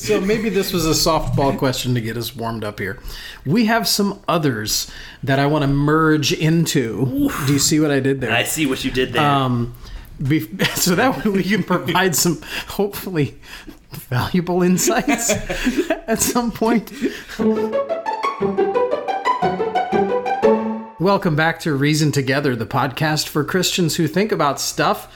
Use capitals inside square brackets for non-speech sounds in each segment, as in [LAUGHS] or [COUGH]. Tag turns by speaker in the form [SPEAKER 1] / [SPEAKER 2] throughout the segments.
[SPEAKER 1] so maybe this was a softball question to get us warmed up here. We have some others that I want to merge into. Do you see what I did there?
[SPEAKER 2] I see what you did there.
[SPEAKER 1] Um, be, [LAUGHS] so that way we can provide some hopefully valuable insights [LAUGHS] at some point. Welcome back to Reason Together, the podcast for Christians who think about stuff.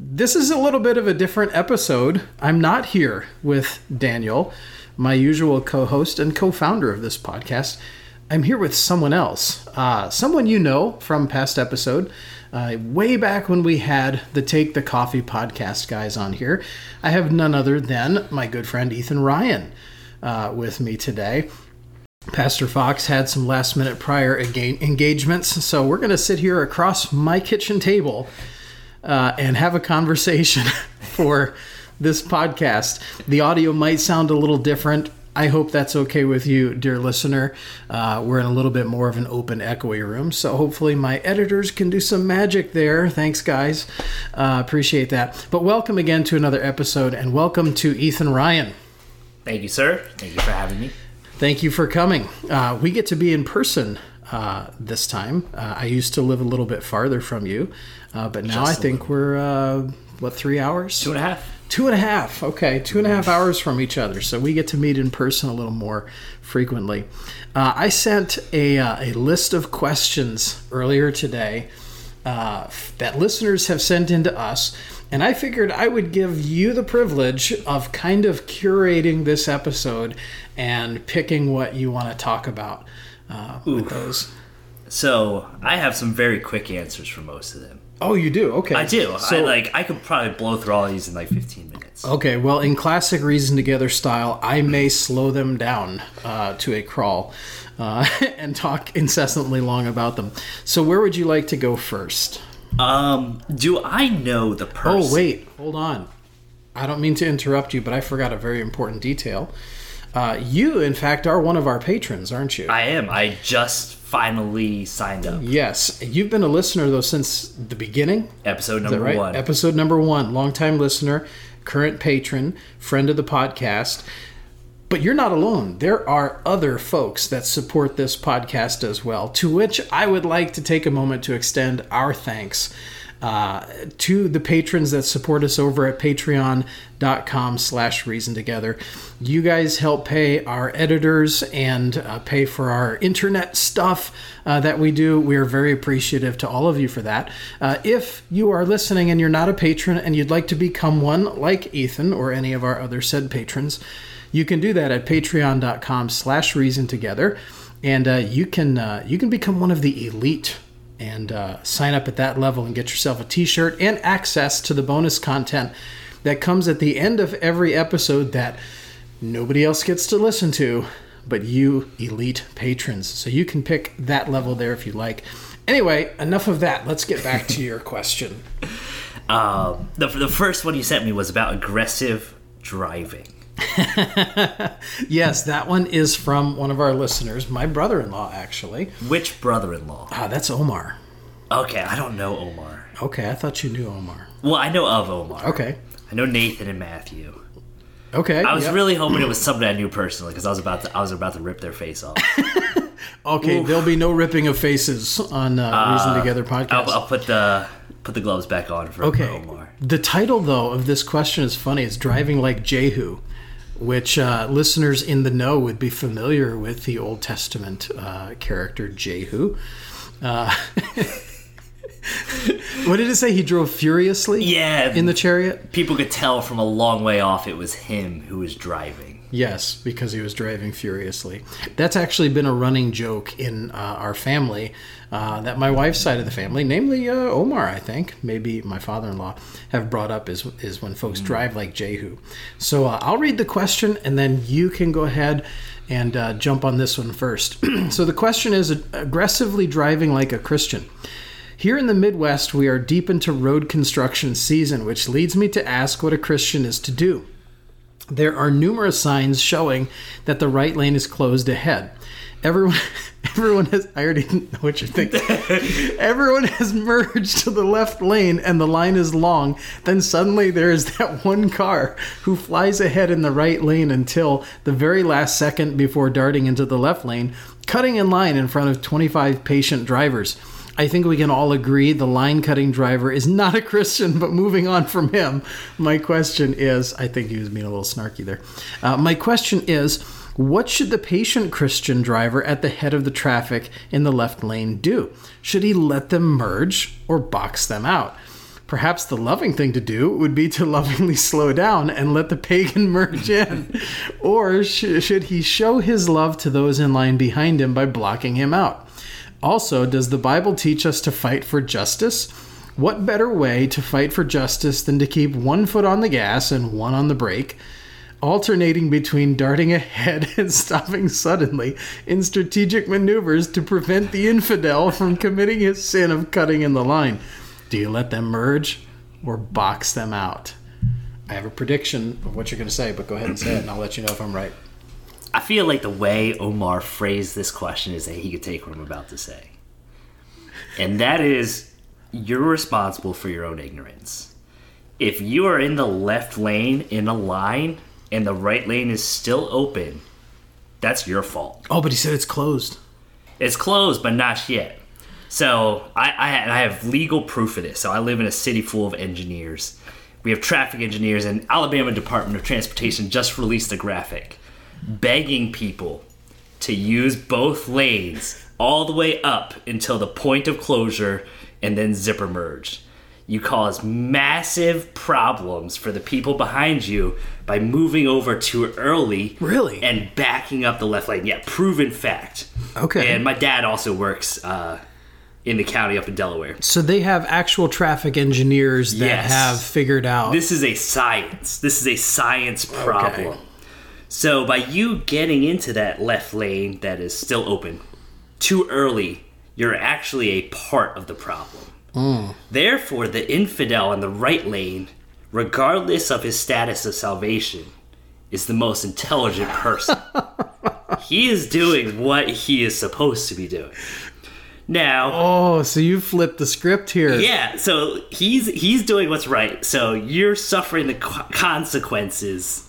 [SPEAKER 1] This is a little bit of a different episode. I'm not here with Daniel, my usual co host and co founder of this podcast. I'm here with someone else, uh, someone you know from past episode, uh, way back when we had the Take the Coffee podcast guys on here. I have none other than my good friend Ethan Ryan uh, with me today. Pastor Fox had some last minute prior enga- engagements, so we're going to sit here across my kitchen table uh, and have a conversation [LAUGHS] for this podcast. The audio might sound a little different. I hope that's okay with you, dear listener. Uh, we're in a little bit more of an open, echoey room, so hopefully my editors can do some magic there. Thanks, guys. Uh, appreciate that. But welcome again to another episode, and welcome to Ethan Ryan.
[SPEAKER 2] Thank you, sir. Thank you for having me.
[SPEAKER 1] Thank you for coming. Uh, we get to be in person uh, this time. Uh, I used to live a little bit farther from you, uh, but now
[SPEAKER 2] Just
[SPEAKER 1] I think we're uh, what three hours?
[SPEAKER 2] Two and a half.
[SPEAKER 1] Two and a half. Okay, two and a half hours from each other, so we get to meet in person a little more frequently. Uh, I sent a uh, a list of questions earlier today uh, that listeners have sent into us, and I figured I would give you the privilege of kind of curating this episode and picking what you want to talk about uh, with those.
[SPEAKER 2] So I have some very quick answers for most of them.
[SPEAKER 1] Oh, you do? Okay,
[SPEAKER 2] I do. I
[SPEAKER 1] So,
[SPEAKER 2] like. I could probably blow through all these in like 15 minutes.
[SPEAKER 1] Okay, well, in classic Reason Together style, I may slow them down uh, to a crawl uh, [LAUGHS] and talk incessantly long about them. So, where would you like to go first?
[SPEAKER 2] Um, do I know the person?
[SPEAKER 1] Oh, wait, hold on. I don't mean to interrupt you, but I forgot a very important detail. Uh, you, in fact, are one of our patrons, aren't you?
[SPEAKER 2] I am. I just finally signed up.
[SPEAKER 1] yes, you've been a listener though since the beginning.
[SPEAKER 2] Episode number
[SPEAKER 1] right?
[SPEAKER 2] one.
[SPEAKER 1] Episode number one. Longtime listener, current patron, friend of the podcast. But you're not alone. There are other folks that support this podcast as well, to which I would like to take a moment to extend our thanks uh, to the patrons that support us over at patreon.com slash reason together. You guys help pay our editors and uh, pay for our internet stuff uh, that we do. We are very appreciative to all of you for that. Uh, if you are listening and you're not a patron and you'd like to become one like ethan or any of our other said patrons you can do that at patreon.com slash reason together. And uh, you can uh, you can become one of the elite and uh, sign up at that level and get yourself a t-shirt and access to the bonus content that comes at the end of every episode that nobody else gets to listen to but you elite patrons. So you can pick that level there if you like. Anyway enough of that. Let's get back to your [LAUGHS] question.
[SPEAKER 2] Um, the the first one you sent me was about aggressive driving. [LAUGHS]
[SPEAKER 1] yes that one is from one of our listeners my brother-in-law actually
[SPEAKER 2] Which brother-in-law?
[SPEAKER 1] ah that's omar
[SPEAKER 2] Okay, I don't know Omar.
[SPEAKER 1] okay i thought you knew omar
[SPEAKER 2] Well, I know of Omar.
[SPEAKER 1] okay
[SPEAKER 2] I know Nathan and Matthew.
[SPEAKER 1] okay
[SPEAKER 2] I was
[SPEAKER 1] yep.
[SPEAKER 2] really hoping it was somebody I knew personally because I was about to I was about to rip their face off. [LAUGHS]
[SPEAKER 1] Okay, there'll be no ripping of faces on uh, Reason Together podcast.
[SPEAKER 2] I'll, I'll put the put the gloves back on for, for
[SPEAKER 1] okay.
[SPEAKER 2] Omar.
[SPEAKER 1] The title, though, of this question is funny. It's Driving Like Jehu, which uh, listeners in the know would be familiar with the Old Testament uh, character Jehu. Uh, [LAUGHS] what did it say? He drove furiously
[SPEAKER 2] Yeah,
[SPEAKER 1] in the chariot?
[SPEAKER 2] people could tell from a long way off it was him who was driving.
[SPEAKER 1] Yes, because he was driving furiously. That's actually been a running joke in uh, our family. Uh, that my wife's side of the family, namely uh, Omar, I think, maybe my father-in-law, have brought up is is when folks drive like Jehu. So uh, I'll read the question, and then you can go ahead and uh, jump on this one first. [CLEARS THROAT] so the question is aggressively driving like a Christian. Here in the Midwest, we are deep into road construction season, which leads me to ask what a Christian is to do. There are numerous signs showing that the right lane is closed ahead. Everyone, [LAUGHS] everyone has. I already know what you're thinking. [LAUGHS] everyone has merged to the left lane, and the line is long. Then suddenly there is that one car who flies ahead in the right lane until the very last second before darting into the left lane, cutting in line in front of 25 patient drivers. I think we can all agree the line cutting driver is not a Christian, but moving on from him, my question is I think he was being a little snarky there. Uh, my question is what should the patient Christian driver at the head of the traffic in the left lane do? Should he let them merge or box them out? Perhaps the loving thing to do would be to [LAUGHS] lovingly slow down and let the pagan [LAUGHS] merge in. or sh- should he show his love to those in line behind him by blocking him out? Also, does the Bible teach us to fight for justice? What better way to fight for justice than to keep one foot on the gas and one on the brake, alternating between darting ahead [LAUGHS] and stopping suddenly in strategic maneuvers to prevent the infidel from committing his sin of cutting in the line? Do you let them merge or box them out? I have a prediction of what you're going to say, but go ahead and say it, and I'll let you know if I'm right.
[SPEAKER 2] I feel like the way Omar phrased this question is that he could take what I'm about to say. And that is, you're responsible for your own ignorance. If you are in the left lane in a line and the right lane is still open, that's your fault.
[SPEAKER 1] Oh, but he said it's closed.
[SPEAKER 2] It's closed, but not yet. So I, I, I have legal proof of this. So I live in a city full of engineers. We have traffic engineers, and Alabama Department of Transportation just released a graphic begging people to use both lanes all the way up until the point of closure and then zipper merge. You cause massive problems for the people behind you by moving over too early.
[SPEAKER 1] Really?
[SPEAKER 2] And backing up the left lane. Yeah, proven fact.
[SPEAKER 1] Okay.
[SPEAKER 2] And my dad also works uh, in the county up in Delaware.
[SPEAKER 1] So they have actual traffic engineers that
[SPEAKER 2] Yes.
[SPEAKER 1] have figured out.
[SPEAKER 2] This is a science. This is a science problem. So by you getting into that left lane that is still open too early, you're actually a part of the problem. Mm. Therefore, the infidel in the right lane, regardless of his status of salvation, is the most intelligent person. [LAUGHS] he is doing what he is supposed to be doing. Now,
[SPEAKER 1] oh, so you flipped the script here.
[SPEAKER 2] yeah, so he's he's doing what's right. So you're suffering the co- consequences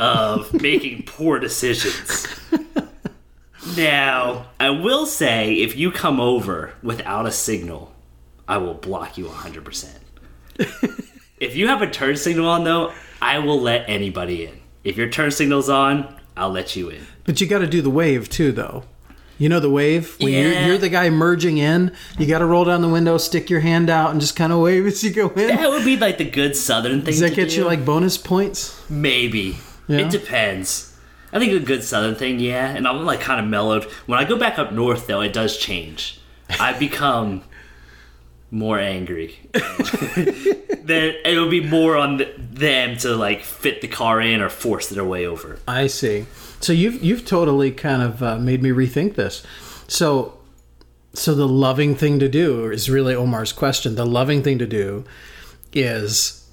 [SPEAKER 2] of [LAUGHS] making poor decisions. [LAUGHS] now, I will say if you come over without a signal, I will block you 100%. if you have a turn signal on though, I will let anybody in. If your turn signal's on, I'll let you in.
[SPEAKER 1] But you got to do the wave too, though. You know the wave when you're, you're the guy merging in. You got to roll down the window, stick your hand out, and just kind of wave [LAUGHS] as you go in.
[SPEAKER 2] That would be like the good southern thing
[SPEAKER 1] Does that get
[SPEAKER 2] do.
[SPEAKER 1] you like bonus points?
[SPEAKER 2] Maybe.
[SPEAKER 1] Yeah.
[SPEAKER 2] It depends. I think a good southern thing, yeah. And I'm like kind of mellowed. When I go back up north, though, it does change. I become more angry. [LAUGHS] then it'll be more on th- them to like fit the car in or force their way over.
[SPEAKER 1] I see. So you've you've totally kind of uh, made me rethink this. So so the loving thing to do is really Omar's question. The loving thing to do is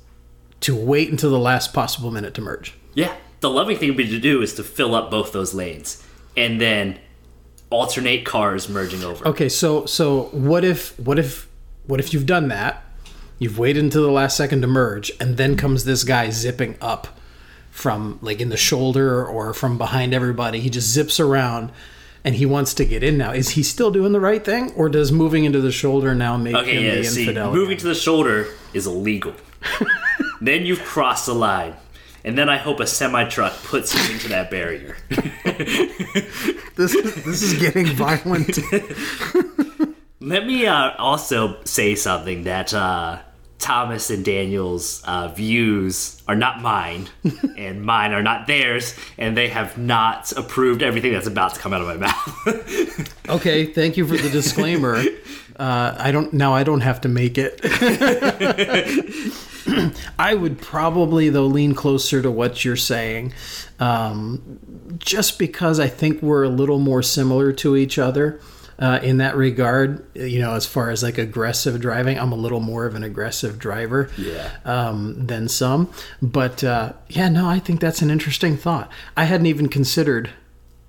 [SPEAKER 1] to wait until the last possible minute to merge.
[SPEAKER 2] Yeah. The loving thing to do is to fill up both those lanes and then alternate cars merging over.
[SPEAKER 1] Okay, so so what if what if what if you've done that? You've waited until the last second to merge, and then comes this guy zipping up from like in the shoulder or from behind everybody. He just zips around and he wants to get in now. Is he still doing the right thing, or does moving into the shoulder now make him
[SPEAKER 2] Okay, yeah,
[SPEAKER 1] the
[SPEAKER 2] see,
[SPEAKER 1] infidel?
[SPEAKER 2] moving
[SPEAKER 1] again?
[SPEAKER 2] to the shoulder is illegal. [LAUGHS] then you've crossed the line. And then I hope a semi truck puts you into that barrier. [LAUGHS]
[SPEAKER 1] this this is getting violent. [LAUGHS]
[SPEAKER 2] Let me uh, also say something that uh, Thomas and Daniel's uh, views are not mine, [LAUGHS] and mine are not theirs, and they have not approved everything that's about to come out of my mouth. [LAUGHS]
[SPEAKER 1] okay, thank you for the disclaimer. [LAUGHS] Uh, I don't now. I don't have to make it. I would probably though lean closer to what you're saying, um, just because I think we're a little more similar to each other. Uh, in that regard. You know, as far as like aggressive driving, I'm a little more of an aggressive driver
[SPEAKER 2] Yeah.
[SPEAKER 1] um, than some. But uh, yeah, no, I think that's an interesting thought. I hadn't even considered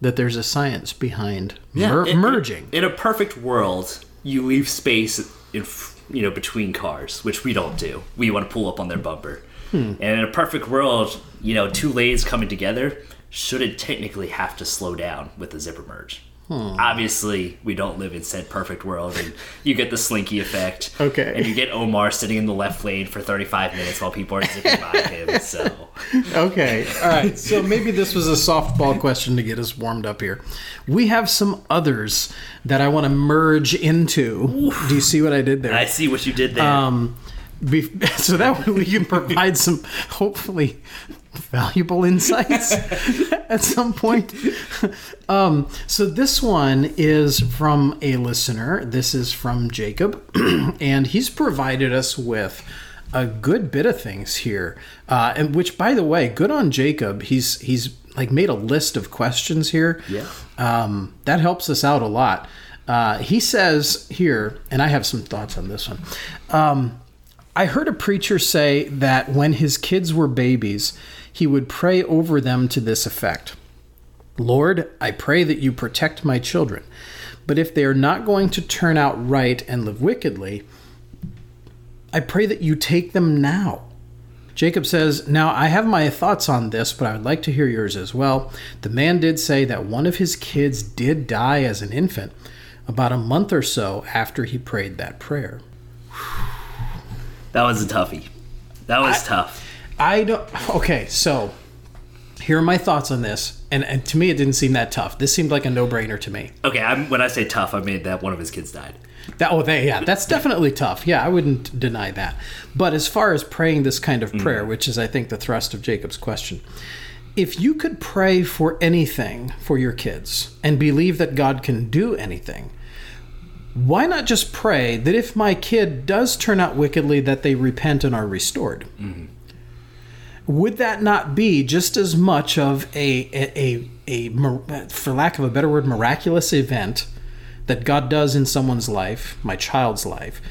[SPEAKER 1] that there's a science behind mer-
[SPEAKER 2] In- in
[SPEAKER 1] merging.
[SPEAKER 2] In a, perfect world, you leave space in you know between cars, which we don't do. We want to pull up on their bumper.
[SPEAKER 1] Hmm.
[SPEAKER 2] And in a perfect world, you know, two lanes coming together shouldn't technically have to slow down with a zipper merge.
[SPEAKER 1] Hmm.
[SPEAKER 2] Obviously, we don't live in said perfect world, and you get the slinky effect.
[SPEAKER 1] Okay.
[SPEAKER 2] And you get Omar sitting in the left lane for 35 minutes while people are zipping by him. So,
[SPEAKER 1] Okay. All right. So maybe this was a softball question to get us warmed up here. We have some others that I want to merge into. Do you see what I did there?
[SPEAKER 2] I see what you did there.
[SPEAKER 1] Um, be- [LAUGHS] so that way we can provide some hopefully valuable insights [LAUGHS] at some point. Um, so this one is from a listener. This is from Jacob, [CLEARS THROAT] and he's provided us with a good bit of things here. Uh, and which, by the way, good on Jacob. He's he's like made a list of questions here.
[SPEAKER 2] Yeah.
[SPEAKER 1] Um, that helps us out a lot. Uh, he says here, and I have some thoughts on this one. Um, I heard a preacher say that when his kids were babies, he would pray over them to this effect Lord, I pray that you protect my children. But if they are not going to turn out right and live wickedly, I pray that you take them now. Jacob says, Now I have my thoughts on this, but I would like to hear yours as well. The man did say that one of his kids did die as an infant about a month or so after he prayed that prayer.
[SPEAKER 2] That was a toughie. That was tough.
[SPEAKER 1] I don't. Okay, so here are my thoughts on this, and, and to me, it didn't seem that tough. This seemed like a no-brainer to me.
[SPEAKER 2] Okay, I'm, when I say tough, I mean that one of his kids died.
[SPEAKER 1] That oh, they, yeah, that's definitely tough. Yeah, I wouldn't deny that. But as far as praying this kind of mm. prayer, which is, I think, the thrust of Jacob's question, if you could pray for anything for your kids and believe that God can do anything, why not just pray that if my kid does turn out wickedly, that they repent and are restored? Mm-hmm. Would that not be just as much of a, a, a, a for lack of a better word, miraculous event that God does in someone's life, my child's life?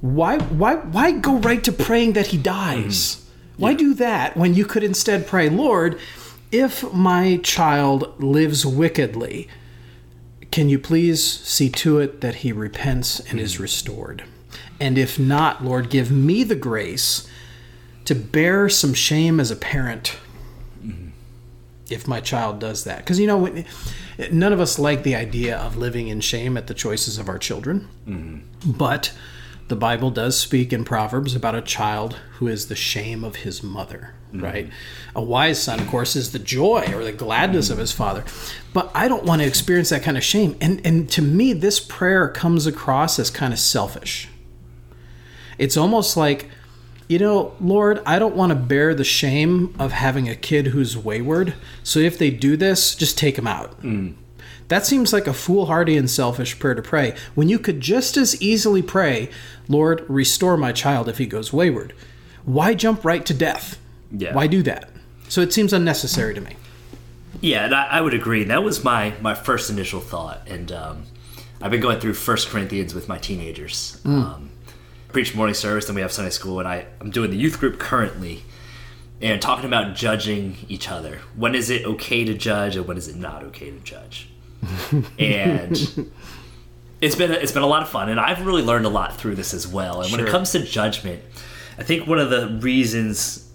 [SPEAKER 1] Why, why, why go right to praying that he dies? Mm-hmm. Why do that when you could instead pray, Lord, if my child lives wickedly, can you please see to it that he repents and is hmm. restored? And if not, Lord, give me the grace to bear some shame as a parent mm-hmm. if my child does that. Because, you know, when- none of us like the idea of living in shame at the choices of our children. Mm-hmm. But the Bible does speak in Proverbs about a child who is the shame of his mother, mm-hmm. right? A wise son, of course, is the joy or the gladness of his father. But I don't want to experience that kind of shame. And and to me, this prayer comes across as kind of selfish. It's almost like, you know, Lord, I don't want to bear the shame of having a kid who's wayward. So if they do this, just take them out. Mm. That seems like a foolhardy and selfish prayer to pray when you could just as easily pray, Lord, restore my child if he goes wayward. Why jump right to death?
[SPEAKER 2] Yeah.
[SPEAKER 1] Why do that? So it seems unnecessary to me.
[SPEAKER 2] Yeah, and I, I would agree. That was my my first initial thought, and um, I've been going through First Corinthians with my teenagers. Um, preach morning service, then we have Sunday school, and I I'm doing the youth group currently, and talking about judging each other. When is it okay to judge, and when is it not okay to judge? And it's been it's been a lot of fun, and I've really learned a lot through this as well. And when it comes to judgment, I think one of the reasons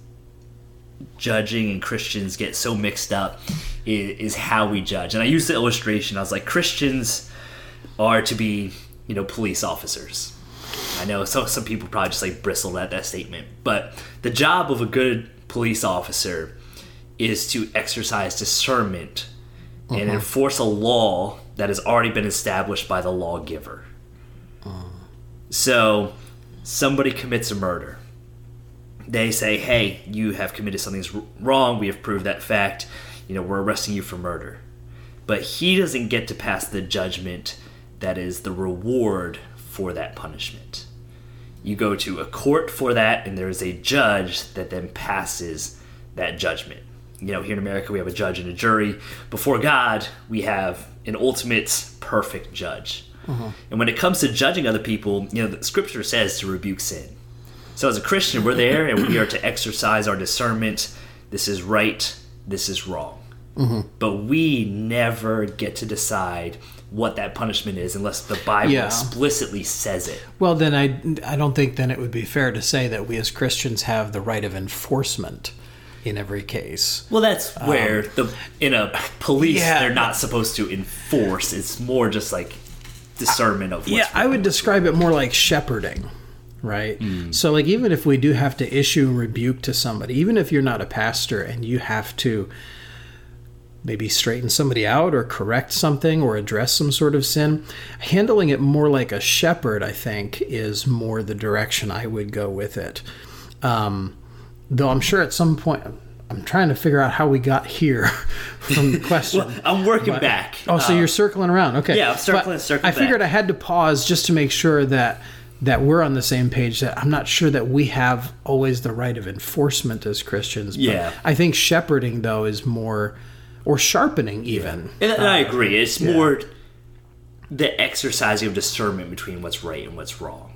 [SPEAKER 2] judging and Christians get so mixed up is, is how we judge. And I used the illustration. I was like, Christians are to be, you know, police officers. I know so some people probably just like bristled at that statement, but the job of a good police officer is to exercise discernment and uh-huh. enforce a law that has already been established by the lawgiver. Uh. So, somebody commits a murder they say, "Hey, you have committed something wrong. We have proved that fact. You know, we're arresting you for murder." But he doesn't get to pass the judgment that is the reward for that punishment. You go to a court for that, and there is a judge that then passes that judgment. You know, here in America, we have a judge and a jury. Before God, we have an ultimate perfect judge. Uh-huh. And when it comes to judging other people, you know, the scripture says to rebuke sin. So as a Christian, we're there and we are to exercise our discernment. This is right, this is wrong. Mm-hmm. But we never get to decide what that punishment is unless the Bible
[SPEAKER 1] Yeah.
[SPEAKER 2] explicitly says it.
[SPEAKER 1] Well, then I, I don't think then it would be fair to say that we as Christians have the right of enforcement in every case.
[SPEAKER 2] Well, that's where the in a police
[SPEAKER 1] Um, yeah.
[SPEAKER 2] they're not supposed to enforce. It's more just like discernment of what's
[SPEAKER 1] Yeah, I would describe it more like shepherding, right? So, like, even if we do have to issue a rebuke to somebody, even if you're not a pastor and you have to maybe straighten somebody out or correct something or address some sort of sin, handling it more like a shepherd, I think, is more the direction I would go with it. Um, though I'm sure at some point, I'm trying to figure out how we got here [LAUGHS] from the question.
[SPEAKER 2] I'm working back.
[SPEAKER 1] Oh, so
[SPEAKER 2] Uh,
[SPEAKER 1] you're circling around. Okay.
[SPEAKER 2] yeah, I'm circling-
[SPEAKER 1] But
[SPEAKER 2] circling
[SPEAKER 1] I figured
[SPEAKER 2] back.
[SPEAKER 1] I had to pause just to make sure that that we're on the same page. That I'm not sure that we have always the right of enforcement as Christians. But
[SPEAKER 2] Yeah.
[SPEAKER 1] I think shepherding though is more, or sharpening even.
[SPEAKER 2] and, and I agree. It's more the exercising of discernment between what's right and what's wrong.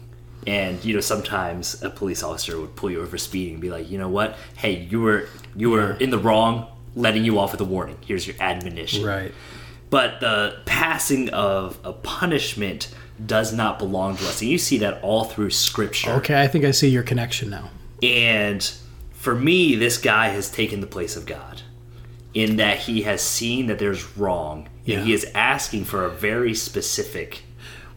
[SPEAKER 2] And you know, sometimes a police officer would pull you over speeding and be like, you know what? Hey, you were you were in the wrong. Letting you off with a warning. Here's your admonition.
[SPEAKER 1] Right.
[SPEAKER 2] But the passing of a punishment does not belong to us. And you see that all through scripture.
[SPEAKER 1] Okay. I think I see your connection now.
[SPEAKER 2] And for me, this guy has taken the place of God in that he has seen that there's wrong
[SPEAKER 1] Yeah.
[SPEAKER 2] and he is asking for a very specific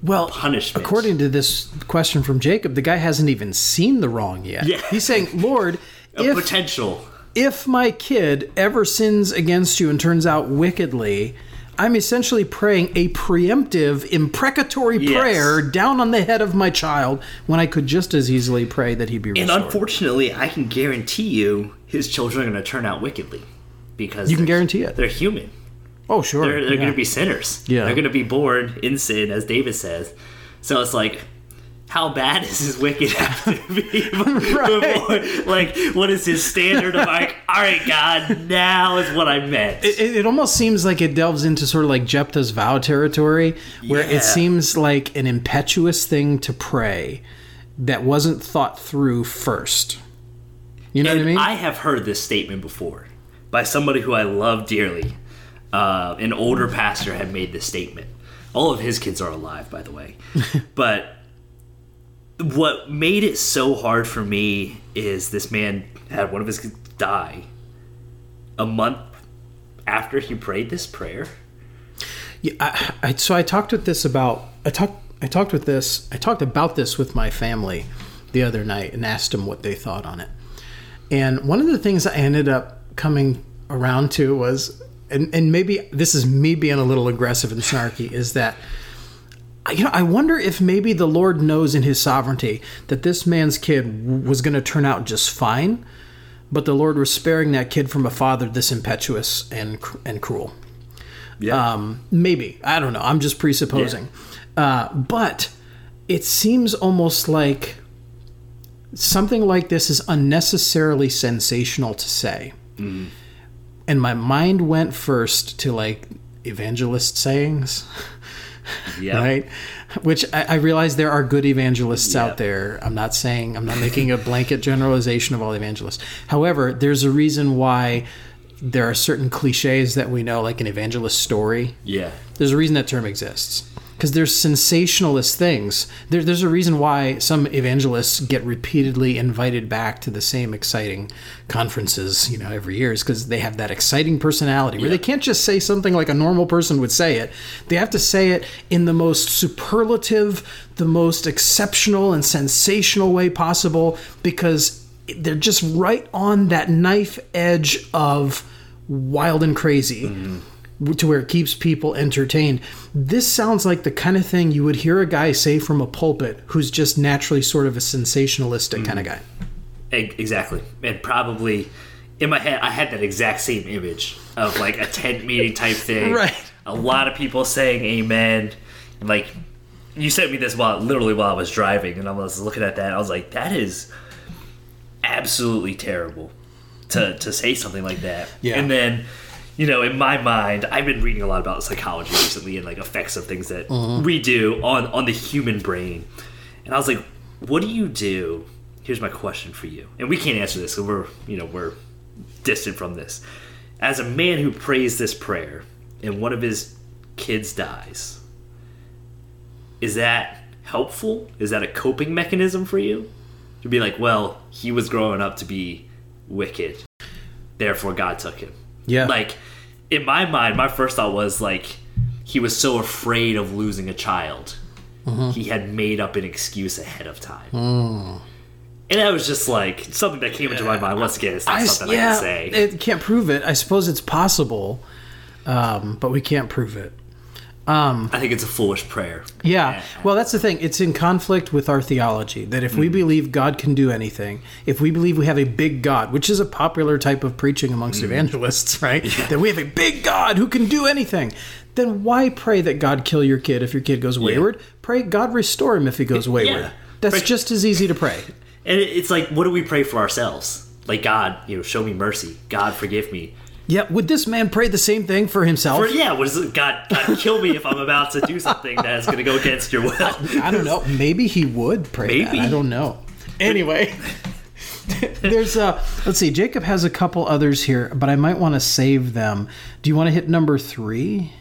[SPEAKER 1] Well,
[SPEAKER 2] punishment.
[SPEAKER 1] according to this question from Jacob, the guy hasn't even seen the wrong yet.
[SPEAKER 2] Yeah.
[SPEAKER 1] He's saying, Lord, [LAUGHS] if
[SPEAKER 2] potential.
[SPEAKER 1] if my kid ever sins against you and turns out wickedly, I'm essentially praying a preemptive, imprecatory
[SPEAKER 2] Yes.
[SPEAKER 1] prayer down on the head of my child when I could just as easily pray that he be
[SPEAKER 2] And unfortunately, I can guarantee you his children are going to turn out wickedly because
[SPEAKER 1] you can guarantee it.
[SPEAKER 2] they're human.
[SPEAKER 1] Oh, sure.
[SPEAKER 2] They're, they're
[SPEAKER 1] yeah.
[SPEAKER 2] going to be sinners.
[SPEAKER 1] Yeah.
[SPEAKER 2] They're going to be born in sin, as David says. So it's like, how bad is his wicked [LAUGHS] have to be? [LAUGHS] before, like, what is his standard of like, [LAUGHS] all right, God, now is what I meant.
[SPEAKER 1] It, it almost seems like it delves into sort of like Jephthah's vow territory, where
[SPEAKER 2] Yeah.
[SPEAKER 1] it seems like an impetuous thing to pray that wasn't thought through first. You know
[SPEAKER 2] and
[SPEAKER 1] what I mean?
[SPEAKER 2] I have heard this statement before by somebody who I love dearly. Uh, an older pastor had made this statement. All of his kids are alive, by the way. [LAUGHS] but what made it so hard for me is this man had one of his kids die a month after he prayed this prayer.
[SPEAKER 1] Yeah, I, I, so I talked with this about I talked I talked with this I talked about this with my family the other night and asked them what they thought on it. And one of the things I ended up coming around to was and, and maybe this is me being a little aggressive and snarky is that you know I wonder if maybe the Lord knows in his sovereignty that this man's kid was going to turn out just fine, but the Lord was sparing that kid from a father this impetuous and and cruel.
[SPEAKER 2] Yeah.
[SPEAKER 1] Um, maybe I don't know. I'm just presupposing, uh, but it seems almost like something like this is unnecessarily sensational to say. And my mind went first to like evangelist sayings,
[SPEAKER 2] yeah. [LAUGHS]
[SPEAKER 1] right? Which I, I realize there are good evangelists
[SPEAKER 2] Yep.
[SPEAKER 1] out there. I'm not saying I'm not making a blanket generalization of all evangelists. However, there's a reason why there are certain cliches that we know, like an evangelist story.
[SPEAKER 2] Yeah.
[SPEAKER 1] There's a reason that term exists. Because there's sensationalist things. There, there's a reason why some evangelists get repeatedly invited back to the same exciting conferences, you know, every year, is because they have that exciting personality where they can't just say something like a normal person would say it. They have to say it in the most superlative, the most exceptional and sensational way possible because they're just right on that knife edge of wild and crazy mm-hmm. To where it keeps people entertained. This sounds like the kind of thing you would hear a guy say from a pulpit who's just naturally sort of a sensationalistic kind of mm. guy.
[SPEAKER 2] E- Exactly. And probably in my head, I had that exact same image of like a tent meeting type [LAUGHS] thing.
[SPEAKER 1] Right.
[SPEAKER 2] A lot of people saying amen. And like, you sent me this while literally while I was driving, and I was looking at that. I was like, that is absolutely terrible to, to say something like that.
[SPEAKER 1] Yeah.
[SPEAKER 2] And then you know, in my mind, I've been reading a lot about psychology recently and like effects of things that mm-hmm. we do on on the human brain. And I was like, what do you do? Here's my question for you. And we can't answer this because we're, you know, we're distant from this. As a man who prays this prayer and one of his kids dies, is that helpful? Is that a coping mechanism for you? To be like, well, he was growing up to be wicked, therefore God took him.
[SPEAKER 1] Yeah.
[SPEAKER 2] Like, in my mind, my first thought was like, he was so afraid of losing a child, he had made up an excuse ahead of time. And that was just like something that came into my mind. Once again, it's not
[SPEAKER 1] I,
[SPEAKER 2] something I
[SPEAKER 1] yeah,
[SPEAKER 2] can say.
[SPEAKER 1] it can't prove it. I suppose it's possible, um, but we can't prove it.
[SPEAKER 2] Um, I think it's a foolish prayer.
[SPEAKER 1] Yeah. Well, that's the thing. It's in conflict with our theology that if we hmm. believe God can do anything, if we believe we have a big God, which is a popular type of preaching amongst hmm. evangelists, right? [LAUGHS] That we have a big God who can do anything, then why pray that God kill your kid if your kid goes wayward? Pray God restore him if he goes wayward.
[SPEAKER 2] Yeah.
[SPEAKER 1] That's
[SPEAKER 2] Pray-
[SPEAKER 1] just as easy to pray. [LAUGHS]
[SPEAKER 2] And it's like, what do we pray for ourselves? Like, God, you know, show me mercy. God, forgive me.
[SPEAKER 1] Yeah. Would this man pray the same thing for himself?
[SPEAKER 2] Or, yeah, it? God, God, kill me if I'm about to do something that is going to go against your will.
[SPEAKER 1] I don't know. Maybe he would pray.
[SPEAKER 2] Maybe.
[SPEAKER 1] That. I don't know. Anyway, [LAUGHS] there's a let's see. Jacob has a couple others here, but I might want to save them. Do you want to hit number three?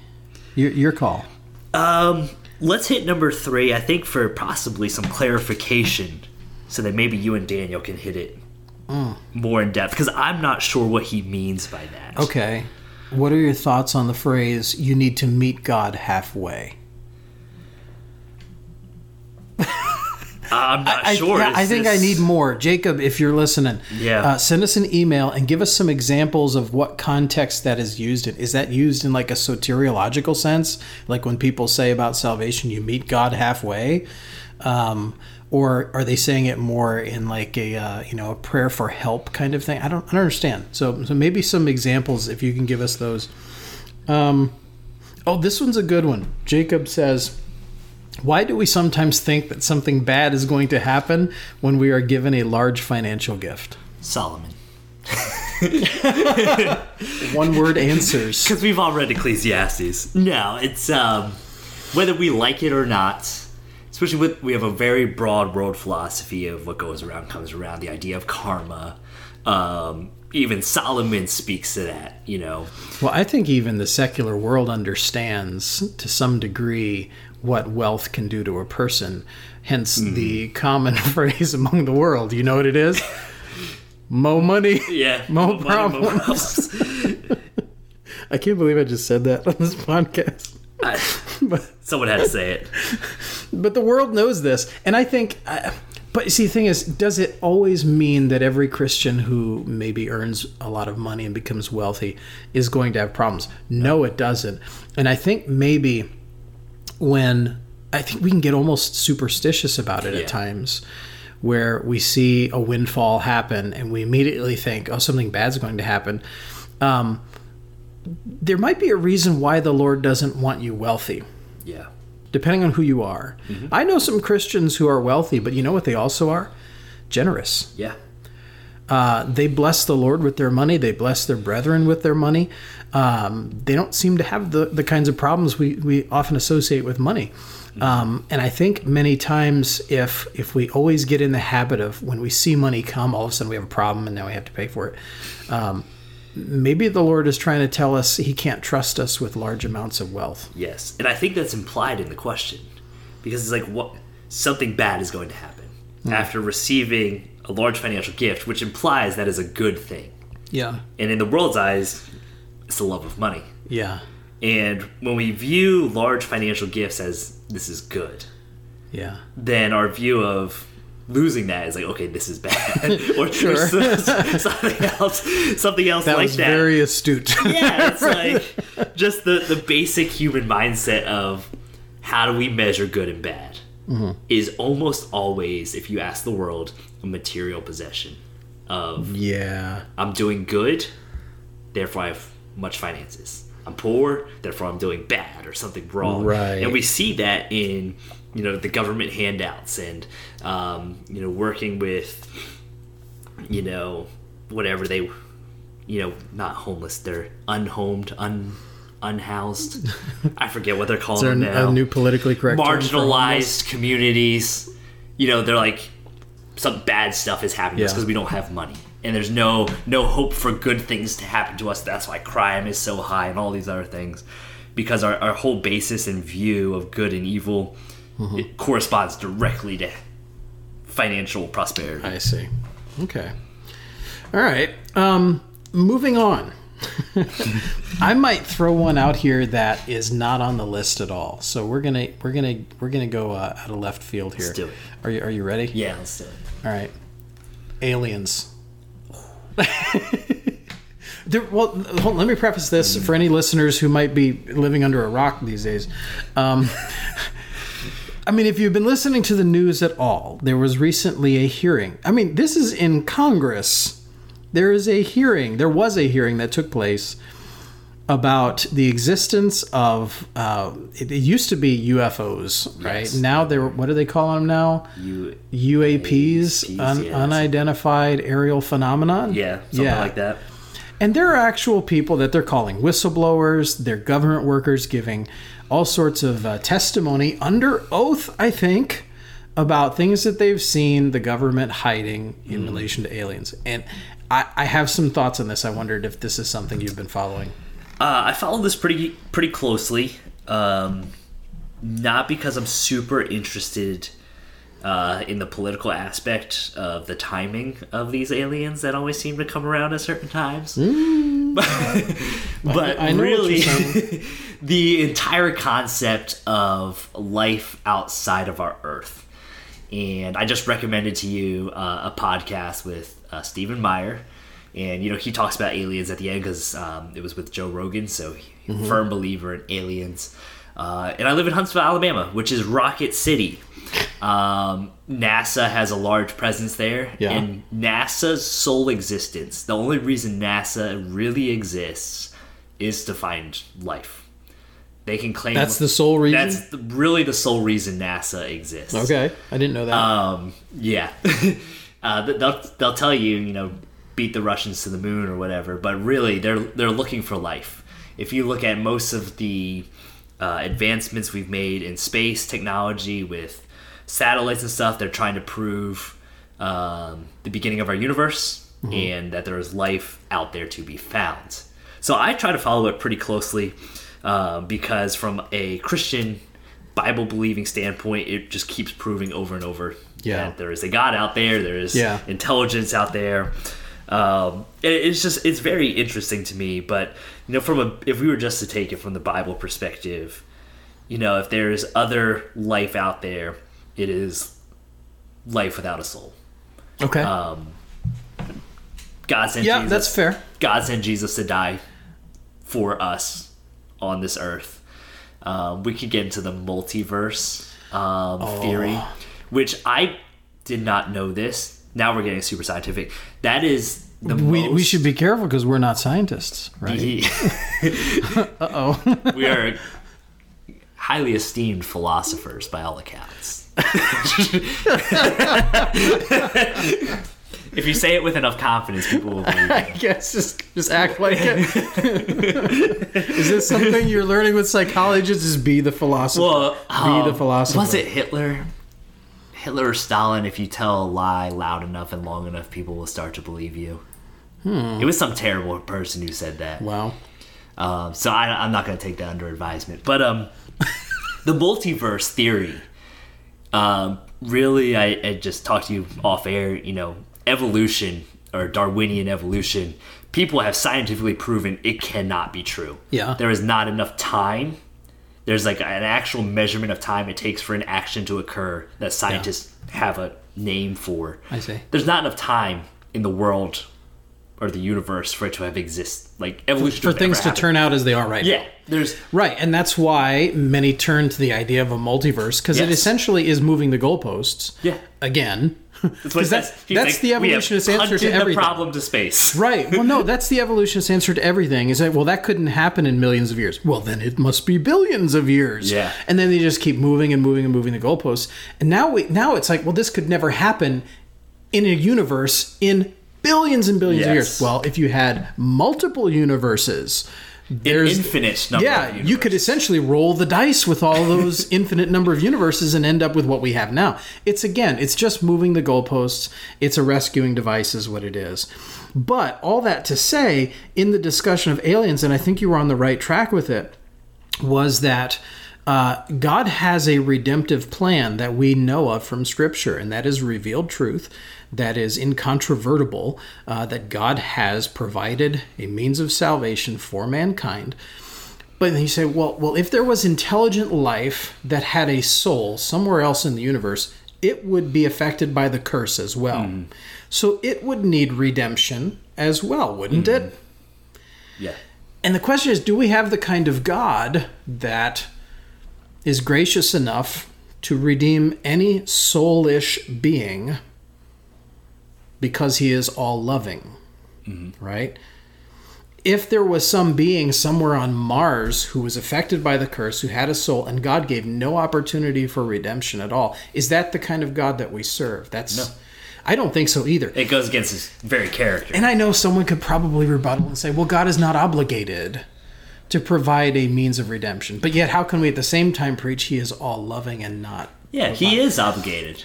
[SPEAKER 1] Your, your call.
[SPEAKER 2] Um, let's hit number three. I think for possibly some clarification, so that maybe you and Daniel can hit it more in depth. Because I'm not sure what he means by that.
[SPEAKER 1] Okay. What are your thoughts on the phrase "you need to meet God halfway"?
[SPEAKER 2] I'm not
[SPEAKER 1] I,
[SPEAKER 2] sure.
[SPEAKER 1] yeah, I think I need more. Jacob, if you're listening,
[SPEAKER 2] Yeah.
[SPEAKER 1] uh, send us an email and give us some examples of what context that is used in. Is that used in like a soteriological sense, like when people say about salvation, you meet God halfway, um, or are they saying it more in like a uh, you know a prayer for help kind of thing? I don't, I don't understand. So, so maybe some examples if you can give us those. Um, oh, this one's a good one. Jacob says. Why do we sometimes think that something bad is going to happen when we are given a large financial gift?
[SPEAKER 2] Solomon. [LAUGHS]
[SPEAKER 1] One word answers. [LAUGHS]
[SPEAKER 2] Because we've all read Ecclesiastes. No, it's um, whether we like it or not. Especially with we have a very broad world philosophy of what goes around comes around. The idea of karma. Um, even Solomon speaks to that. You know,
[SPEAKER 1] Well, I think even the secular world understands to some degree what wealth can do to a person. Hence the common [LAUGHS] phrase among the world. You know what it is? Mo money.
[SPEAKER 2] yeah, [LAUGHS]
[SPEAKER 1] Mo
[SPEAKER 2] money, mo
[SPEAKER 1] problems. [LAUGHS] I can't believe I just said that on this podcast.
[SPEAKER 2] I-
[SPEAKER 1] But
[SPEAKER 2] someone had to say it.
[SPEAKER 1] But the world knows this. And i think uh, but see the thing is does it always mean that every christian who maybe earns a lot of money and becomes wealthy is going to have problems? No it doesn't. And i think maybe when i think we can get almost superstitious about it
[SPEAKER 2] Yeah.
[SPEAKER 1] at times where we see a windfall happen and we immediately think oh something bad's going to happen. Um, there might be a reason why the lord doesn't want you wealthy.
[SPEAKER 2] Yeah,
[SPEAKER 1] depending on who you are. I know some Christians who are wealthy, but you know what they also are? Generous.
[SPEAKER 2] yeah,
[SPEAKER 1] Uh, they bless the Lord with their money. They bless their brethren with their money. Um, they don't seem to have the, the kinds of problems we, we often associate with money. Um, and I think many times if if we always get in the habit of when we see money come, all of a sudden we have a problem and now we have to pay for it. Um, maybe the Lord is trying to tell us He can't trust us with large amounts of wealth.
[SPEAKER 2] yes. And I think that's implied in the question because it's like what something bad is going to happen hmm. after receiving a large financial gift, which implies that is a good thing.
[SPEAKER 1] Yeah.
[SPEAKER 2] And in the world's eyes, it's the love of money.
[SPEAKER 1] Yeah.
[SPEAKER 2] And when we view large financial gifts as this is good,
[SPEAKER 1] Yeah.
[SPEAKER 2] then our view of losing that is like, okay, this is bad, [LAUGHS] [LAUGHS] or,
[SPEAKER 1] Sure. [LAUGHS]
[SPEAKER 2] something else, something else
[SPEAKER 1] That
[SPEAKER 2] like
[SPEAKER 1] was
[SPEAKER 2] that.
[SPEAKER 1] very astute.
[SPEAKER 2] yeah, it's like just the the basic human mindset of how do we measure good and bad
[SPEAKER 1] Mm-hmm.
[SPEAKER 2] is almost always, if you ask the world, a material possession of
[SPEAKER 1] yeah.
[SPEAKER 2] I'm doing good, therefore I have much finances. I'm poor, therefore I'm doing bad or something wrong.
[SPEAKER 1] Right.
[SPEAKER 2] And we see that in you know the government handouts and um, you know working with you know whatever they you know, not homeless. They're unhomed, un unhoused. [LAUGHS] I forget what they're calling them now.
[SPEAKER 1] new politically correct
[SPEAKER 2] marginalized communities. You know, they're like some bad stuff is happening to us
[SPEAKER 1] Yeah.
[SPEAKER 2] because we don't have money, and there's no no hope for good things to happen to us. That's why crime is so high and all these other things, because our, our whole basis and view of good and evil
[SPEAKER 1] Mm-hmm.
[SPEAKER 2] it corresponds directly to financial prosperity.
[SPEAKER 1] I see. Okay. All right. Um, moving on. [LAUGHS] I might throw one out here that is not on the list at all. So we're gonna we're gonna we're gonna go uh, out of left field here.
[SPEAKER 2] Let's do it.
[SPEAKER 1] Are you Are you ready?
[SPEAKER 2] yeah, let's do it.
[SPEAKER 1] All right. Aliens. [LAUGHS] There, well, hold, let me preface this for any listeners who might be living under a rock these days. Um, [LAUGHS] I mean, if you've been listening to the news at all, there was recently a hearing. I mean, this is in Congress. There is a hearing. There was a hearing that took place about the existence of. Uh, it, it used to be UFOs, right?
[SPEAKER 2] Yes.
[SPEAKER 1] Now they're what do they call them now?
[SPEAKER 2] You,
[SPEAKER 1] UAPs, un-
[SPEAKER 2] yes.
[SPEAKER 1] unidentified aerial phenomenon.
[SPEAKER 2] yeah, something
[SPEAKER 1] Yeah.
[SPEAKER 2] like that.
[SPEAKER 1] And there are actual people that they're calling whistleblowers. They're government workers giving all sorts of uh, testimony under oath, I think, about things that they've seen the government hiding in
[SPEAKER 2] Mm.
[SPEAKER 1] relation to aliens. And I, I have some thoughts on this. I wondered if this is something you've been following.
[SPEAKER 2] Uh, I follow this pretty pretty closely, um, not because I'm super interested uh, in the political aspect of the timing of these aliens that always seem to come around at certain times, [LAUGHS] but
[SPEAKER 1] I know what
[SPEAKER 2] really. [LAUGHS] the entire concept of life outside of our Earth. And I just recommended to you uh, a podcast with uh, Stephen Meyer. And, you know, he talks about aliens at the end because um, it was with Joe Rogan. So,
[SPEAKER 1] Mm-hmm.
[SPEAKER 2] firm believer in aliens. Uh, and I live in Huntsville, Alabama, which is Rocket City. Um, NASA has a large presence there.
[SPEAKER 1] Yeah.
[SPEAKER 2] And NASA's sole existence, the only reason NASA really exists is to find life. They can claim
[SPEAKER 1] That's the sole reason?
[SPEAKER 2] That's the, really the sole reason NASA exists.
[SPEAKER 1] Okay, I didn't know that.
[SPEAKER 2] Um, yeah. [LAUGHS] uh, they'll they'll tell you, you know, beat the Russians to the moon or whatever, but really they're they're looking for life. If you look at most of the uh, advancements we've made in space technology with satellites and stuff, they're trying to prove um, the beginning of our universe and that there is life out there to be found. So I try to follow it pretty closely uh, because, from a Christian Bible believing standpoint, it just keeps proving over and over
[SPEAKER 1] Yeah.
[SPEAKER 2] that there is a God out there, there is
[SPEAKER 1] Yeah.
[SPEAKER 2] intelligence out there. Um, it- it's just it's very interesting to me. But you know, from a if we were just to take it from the Bible perspective, you know, if there's other life out there, it is life without a soul.
[SPEAKER 1] okay.
[SPEAKER 2] Um, God sent
[SPEAKER 1] yeah,
[SPEAKER 2] Jesus.
[SPEAKER 1] that's fair.
[SPEAKER 2] God sent Jesus to die for us on this earth. Um, we could get into the multiverse um,
[SPEAKER 1] Oh.
[SPEAKER 2] theory, which I did not know this. Now we're getting super scientific. That is the
[SPEAKER 1] We,
[SPEAKER 2] most,
[SPEAKER 1] we should be careful because we're not scientists, [LAUGHS] right? Uh oh. [LAUGHS] [LAUGHS]
[SPEAKER 2] we are highly esteemed philosophers by all accounts. If you say it with enough confidence, people will believe [LAUGHS]
[SPEAKER 1] I
[SPEAKER 2] you.
[SPEAKER 1] guess just just act like it. [LAUGHS] Is this something you're learning with psychologists? Is be the philosopher.
[SPEAKER 2] Well,
[SPEAKER 1] be
[SPEAKER 2] um,
[SPEAKER 1] the philosopher.
[SPEAKER 2] Was it Hitler? Hitler or Stalin? If you tell a lie loud enough and long enough, people will start to believe you. It was some terrible person who said that.
[SPEAKER 1] Wow.
[SPEAKER 2] Um, so I, I'm not going to take that under advisement. But um, [LAUGHS] the multiverse theory, um, really, I, I just talked to you off air. You know, evolution or Darwinian evolution. People have scientifically proven it cannot be true.
[SPEAKER 1] Yeah.
[SPEAKER 2] there is not enough time. There's like an actual measurement of time it takes for an action to occur that scientists have a name for.
[SPEAKER 1] I see.
[SPEAKER 2] There's not enough time in the world or the universe for it to have exist. Like evolution
[SPEAKER 1] For
[SPEAKER 2] would
[SPEAKER 1] things to
[SPEAKER 2] happen.
[SPEAKER 1] turn out as they are right now.
[SPEAKER 2] Yeah, there's
[SPEAKER 1] Right, and that's why many turn to the idea of a multiverse because it essentially is moving the goalposts.
[SPEAKER 2] Yeah.
[SPEAKER 1] Again, because that's. [LAUGHS] That's
[SPEAKER 2] like,
[SPEAKER 1] the
[SPEAKER 2] "We have
[SPEAKER 1] evolutionist answer to
[SPEAKER 2] the problem to space.
[SPEAKER 1] Right. Well, no, that's the evolutionist answer to everything. Is that well, that couldn't happen in millions of years. Well, then it must be billions of years.
[SPEAKER 2] Yeah.
[SPEAKER 1] And then they just keep moving and moving and moving the goalposts. And now we now it's like, well, this could never happen in a universe in billions and billions of years. Well, if you had multiple universes, there's
[SPEAKER 2] infinite number
[SPEAKER 1] yeah, you could essentially roll the dice with all those [LAUGHS] infinite number of universes and end up with what we have now. It's again, it's just moving the goalposts. It's a rescuing device, is what it is. But all that to say, in the discussion of aliens, and I think you were on the right track with it, was that uh, God has a redemptive plan that we know of from Scripture, and that is revealed truth that is incontrovertible, uh, that God has provided a means of salvation for mankind. But then you say, well, well, if there was intelligent life that had a soul somewhere else in the universe, it would be affected by the curse as well. So it would need redemption as well, wouldn't it?
[SPEAKER 2] Yeah.
[SPEAKER 1] And the question is do we have the kind of God that is gracious enough to redeem any soulish being because he is all loving? Mm-hmm. Right? If there was some being somewhere on Mars who was affected by the curse, who had a soul, and God gave no opportunity for redemption at all, is that the kind of God that we serve? That's.
[SPEAKER 2] No.
[SPEAKER 1] I don't think so either.
[SPEAKER 2] It goes against his very character.
[SPEAKER 1] And I know someone could probably rebuttal and say, well, God is not obligated to provide a means of redemption. But yet, how can we at the same time preach he is all loving and not?
[SPEAKER 2] yeah, he is obligated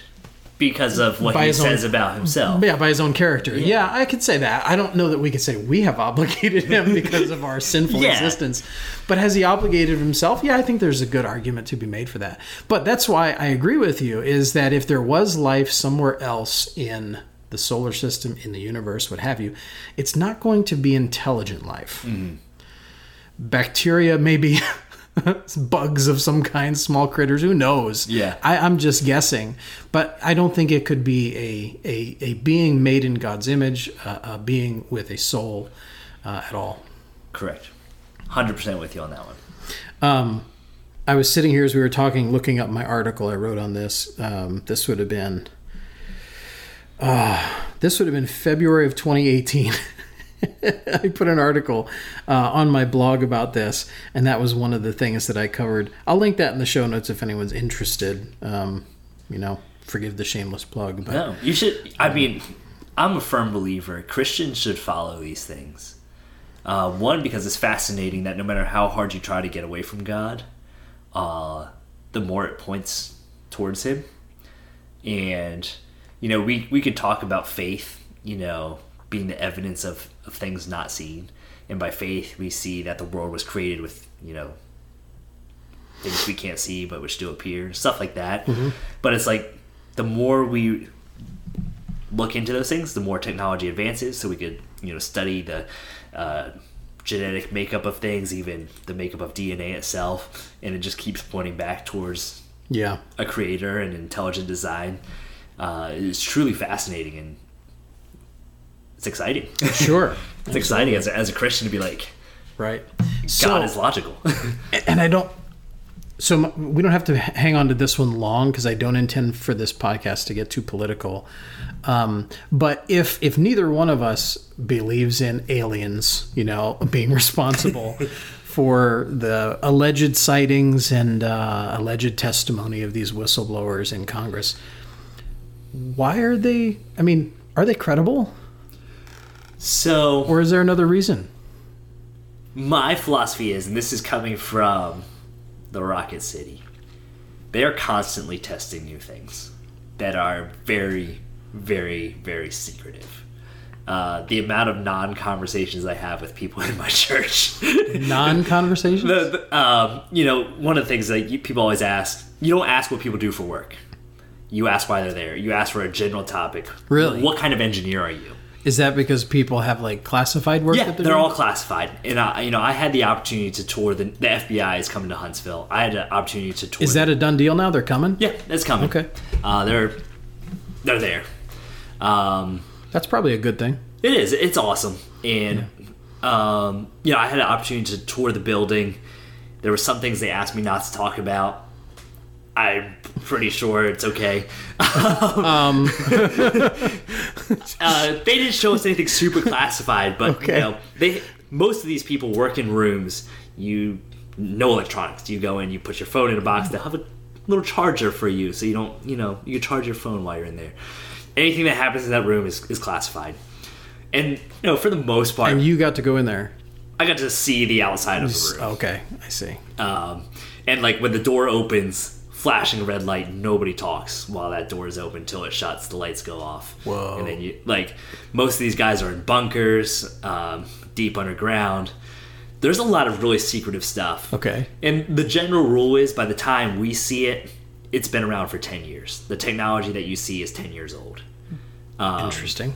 [SPEAKER 2] because of what
[SPEAKER 1] By
[SPEAKER 2] he
[SPEAKER 1] his own-
[SPEAKER 2] says about himself.
[SPEAKER 1] Yeah, by his own character. Yeah. I could say that. I don't know that we could say we have obligated him [LAUGHS] because of our sinful
[SPEAKER 2] Yeah.
[SPEAKER 1] existence. But has he obligated himself? Yeah, I think there's a good argument to be made for that. But that's why I agree with you is that if there was life somewhere else in the solar system, in the universe, what have you, it's not going to be intelligent life. Mm-hmm. Bacteria, maybe [LAUGHS] bugs of some kind, small critters, who knows?
[SPEAKER 2] Yeah.
[SPEAKER 1] I, I'm just guessing, but I don't think it could be a, a, a being made in God's image, uh, a being with a soul uh, at all.
[SPEAKER 2] Correct. 100% with you on that one.
[SPEAKER 1] Um, I was sitting here as we were talking, looking up my article I wrote on this. Um, this would have been, uh, this would have been February of 2018. [LAUGHS] [LAUGHS] I put an article uh, on my blog about this, and that was one of the things that I covered. I'll link that in the show notes if anyone's interested. Um, you know, forgive the shameless plug, but
[SPEAKER 2] No, you should. I mean, I'm a firm believer. Christians should follow these things. Uh, one, because it's fascinating that no matter how hard you try to get away from God, uh, the more it points towards Him. And, you know, we, we could talk about faith, you know, being the evidence of, of things not seen. And by faith, we see that the world was created with, you know, things we can't see but which do appear, stuff like that. But it's like the more we look into those things, the more technology advances. So we could, you know, study the uh, genetic makeup of things, even the makeup of DNA itself, and it just keeps pointing back towards
[SPEAKER 1] yeah,
[SPEAKER 2] a creator and intelligent design. Uh, it's truly fascinating and it's exciting.
[SPEAKER 1] sure, [LAUGHS]
[SPEAKER 2] it's exciting as a, as a Christian to be like,
[SPEAKER 1] right.
[SPEAKER 2] God
[SPEAKER 1] So-
[SPEAKER 2] is logical. [LAUGHS]
[SPEAKER 1] and I don't. So we don't have to hang on to this one long because I don't intend for this podcast to get too political. Um, but if if neither one of us believes in aliens, you know, [LAUGHS] being responsible for the alleged sightings and uh, alleged testimony of these whistleblowers in Congress, why are they? I mean, are they credible,
[SPEAKER 2] so
[SPEAKER 1] or is there another reason?
[SPEAKER 2] my philosophy is, and this is coming from the Rocket City, they are constantly testing new things that are very, very, very secretive. Uh, the amount of non-conversations I have with people [LAUGHS] in my church,
[SPEAKER 1] Non-conversation. [LAUGHS]
[SPEAKER 2] the, the, um, you know, one of the things that you, people always ask, you don't ask what people do for work. You ask why they're there. You ask for a general topic.
[SPEAKER 1] Really?
[SPEAKER 2] What kind of engineer are you?
[SPEAKER 1] Is that because people have like classified work?
[SPEAKER 2] Yeah,
[SPEAKER 1] that
[SPEAKER 2] they're,
[SPEAKER 1] they're
[SPEAKER 2] all classified, and I, you know, I had the opportunity to tour the the FBI is coming to Huntsville. I had the opportunity to tour.
[SPEAKER 1] Is that a done deal now? They're coming.
[SPEAKER 2] yeah, it's coming.
[SPEAKER 1] Okay.
[SPEAKER 2] uh, they're they're there. Um,
[SPEAKER 1] That's probably a good thing.
[SPEAKER 2] it is. It's awesome, and um, you know, I had an opportunity to tour the building. There were some things they asked me not to talk about. I'm pretty sure it's okay. [LAUGHS]
[SPEAKER 1] Um, [LAUGHS]
[SPEAKER 2] uh, they didn't show us anything super classified, but
[SPEAKER 1] Okay.
[SPEAKER 2] you know, they most of these people work in rooms. You no electronics. You go in, you put your phone in a box. They'll have a little charger for you, so you don't, you know, you can charge your phone while you're in there. Anything that happens in that room is, is classified. And you know, for the most part,
[SPEAKER 1] And you got to go in there.
[SPEAKER 2] I got to see the outside of the room.
[SPEAKER 1] Okay, I see.
[SPEAKER 2] Um, and like when the door opens, flashing red light, nobody talks while that door is open until it shuts. The lights go off.
[SPEAKER 1] Whoa.
[SPEAKER 2] And then you like most of these guys are in bunkers, um, deep underground. There's a lot of really secretive stuff.
[SPEAKER 1] Okay.
[SPEAKER 2] And the general rule is by the time we see it, it's been around for 10 years. The technology that you see is 10 years old. Um,
[SPEAKER 1] Interesting.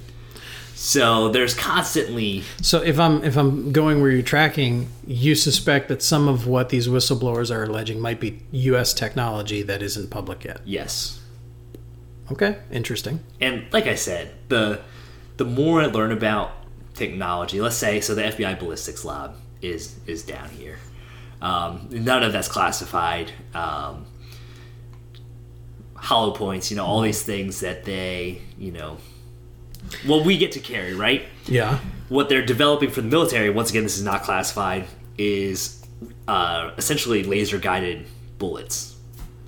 [SPEAKER 2] So there's constantly
[SPEAKER 1] So if I'm if I'm going where you're tracking, you suspect that some of what these whistleblowers are alleging might be U.S. technology that isn't public yet.
[SPEAKER 2] yes.
[SPEAKER 1] Okay, interesting.
[SPEAKER 2] And like I said, the the more I learn about technology, let's say, so the FBI ballistics lab is is down here. Um, none of that's classified. Um, hollow points, you know, all these things that they, you know, well, we get to carry, right?
[SPEAKER 1] Yeah.
[SPEAKER 2] what they're developing for the military, once again, this is not classified, is uh, essentially laser guided bullets.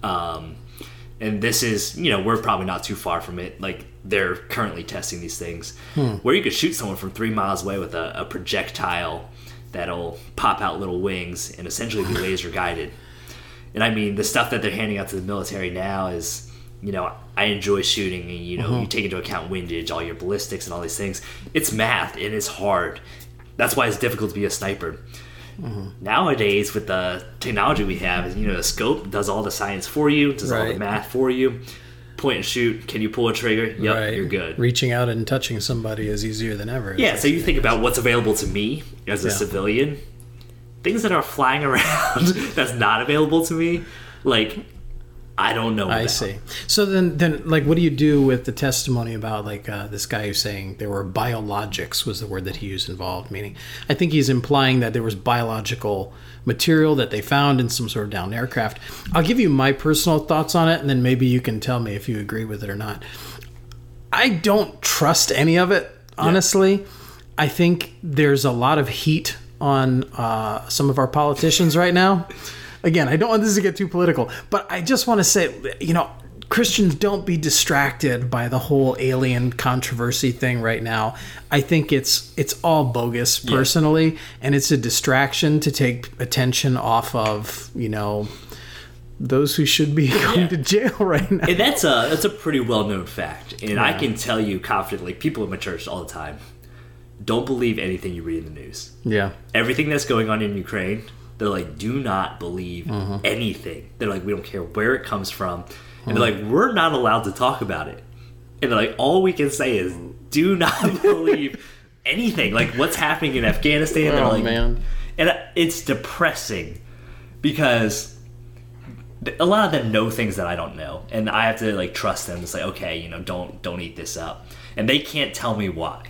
[SPEAKER 2] Um, and this is, you know, we're probably not too far from it. Like, they're currently testing these things where you could shoot someone from three miles away with a, a projectile that'll pop out little wings and essentially be [SIGHS] laser guided. And I mean, the stuff that they're handing out to the military now is, you know, I enjoy shooting, and you know, mm-hmm. you take into account windage, all your ballistics, and all these things. It's math, and it's hard. That's why it's difficult to be a sniper. Mm-hmm. Nowadays, with the technology we have, you know, the scope does all the science for you, does all the math for you. Point and shoot. Can you pull a trigger? Yep, you're good.
[SPEAKER 1] Reaching out and touching somebody is easier than ever.
[SPEAKER 2] Yeah, so you think about what's available to me as a
[SPEAKER 1] Yeah.
[SPEAKER 2] civilian, things that are flying [LAUGHS] around that's not available to me, like I don't know.
[SPEAKER 1] I
[SPEAKER 2] about.
[SPEAKER 1] see. So then, then, like, what do you do with the testimony about like uh, this guy who's saying there were biologics was the word that he used involved? Meaning, I think he's implying that there was biological material that they found in some sort of downed aircraft. I'll give you my personal thoughts on it, and then maybe you can tell me if you agree with it or not. I don't trust any of it, honestly. I think there's a lot of heat on uh, some of our politicians right now. Again, I don't want this to get too political, but I just want to say, you know, Christians don't be distracted by the whole alien controversy thing right now. I think it's it's all bogus personally, and it's a distraction to take attention off of you know those who should be [LAUGHS] going to jail right now.
[SPEAKER 2] And that's a that's a pretty well known fact, and I can tell you confidently, people in my church all the time don't believe anything you read in the news.
[SPEAKER 1] yeah,
[SPEAKER 2] Everything that's going on in Ukraine, they're like, do not believe
[SPEAKER 1] Mm-hmm.
[SPEAKER 2] anything. They're like, we don't care where it comes from, and they're
[SPEAKER 1] Mm-hmm.
[SPEAKER 2] like, we're not allowed to talk about it. And they're like, all we can say is, do not [LAUGHS] believe anything. Like what's happening in Afghanistan. they're
[SPEAKER 1] Oh,
[SPEAKER 2] like,
[SPEAKER 1] man.
[SPEAKER 2] and it's depressing because a lot of them know things that I don't know, and I have to like trust them to say, okay, you know, don't don't eat this up, and they can't tell me why,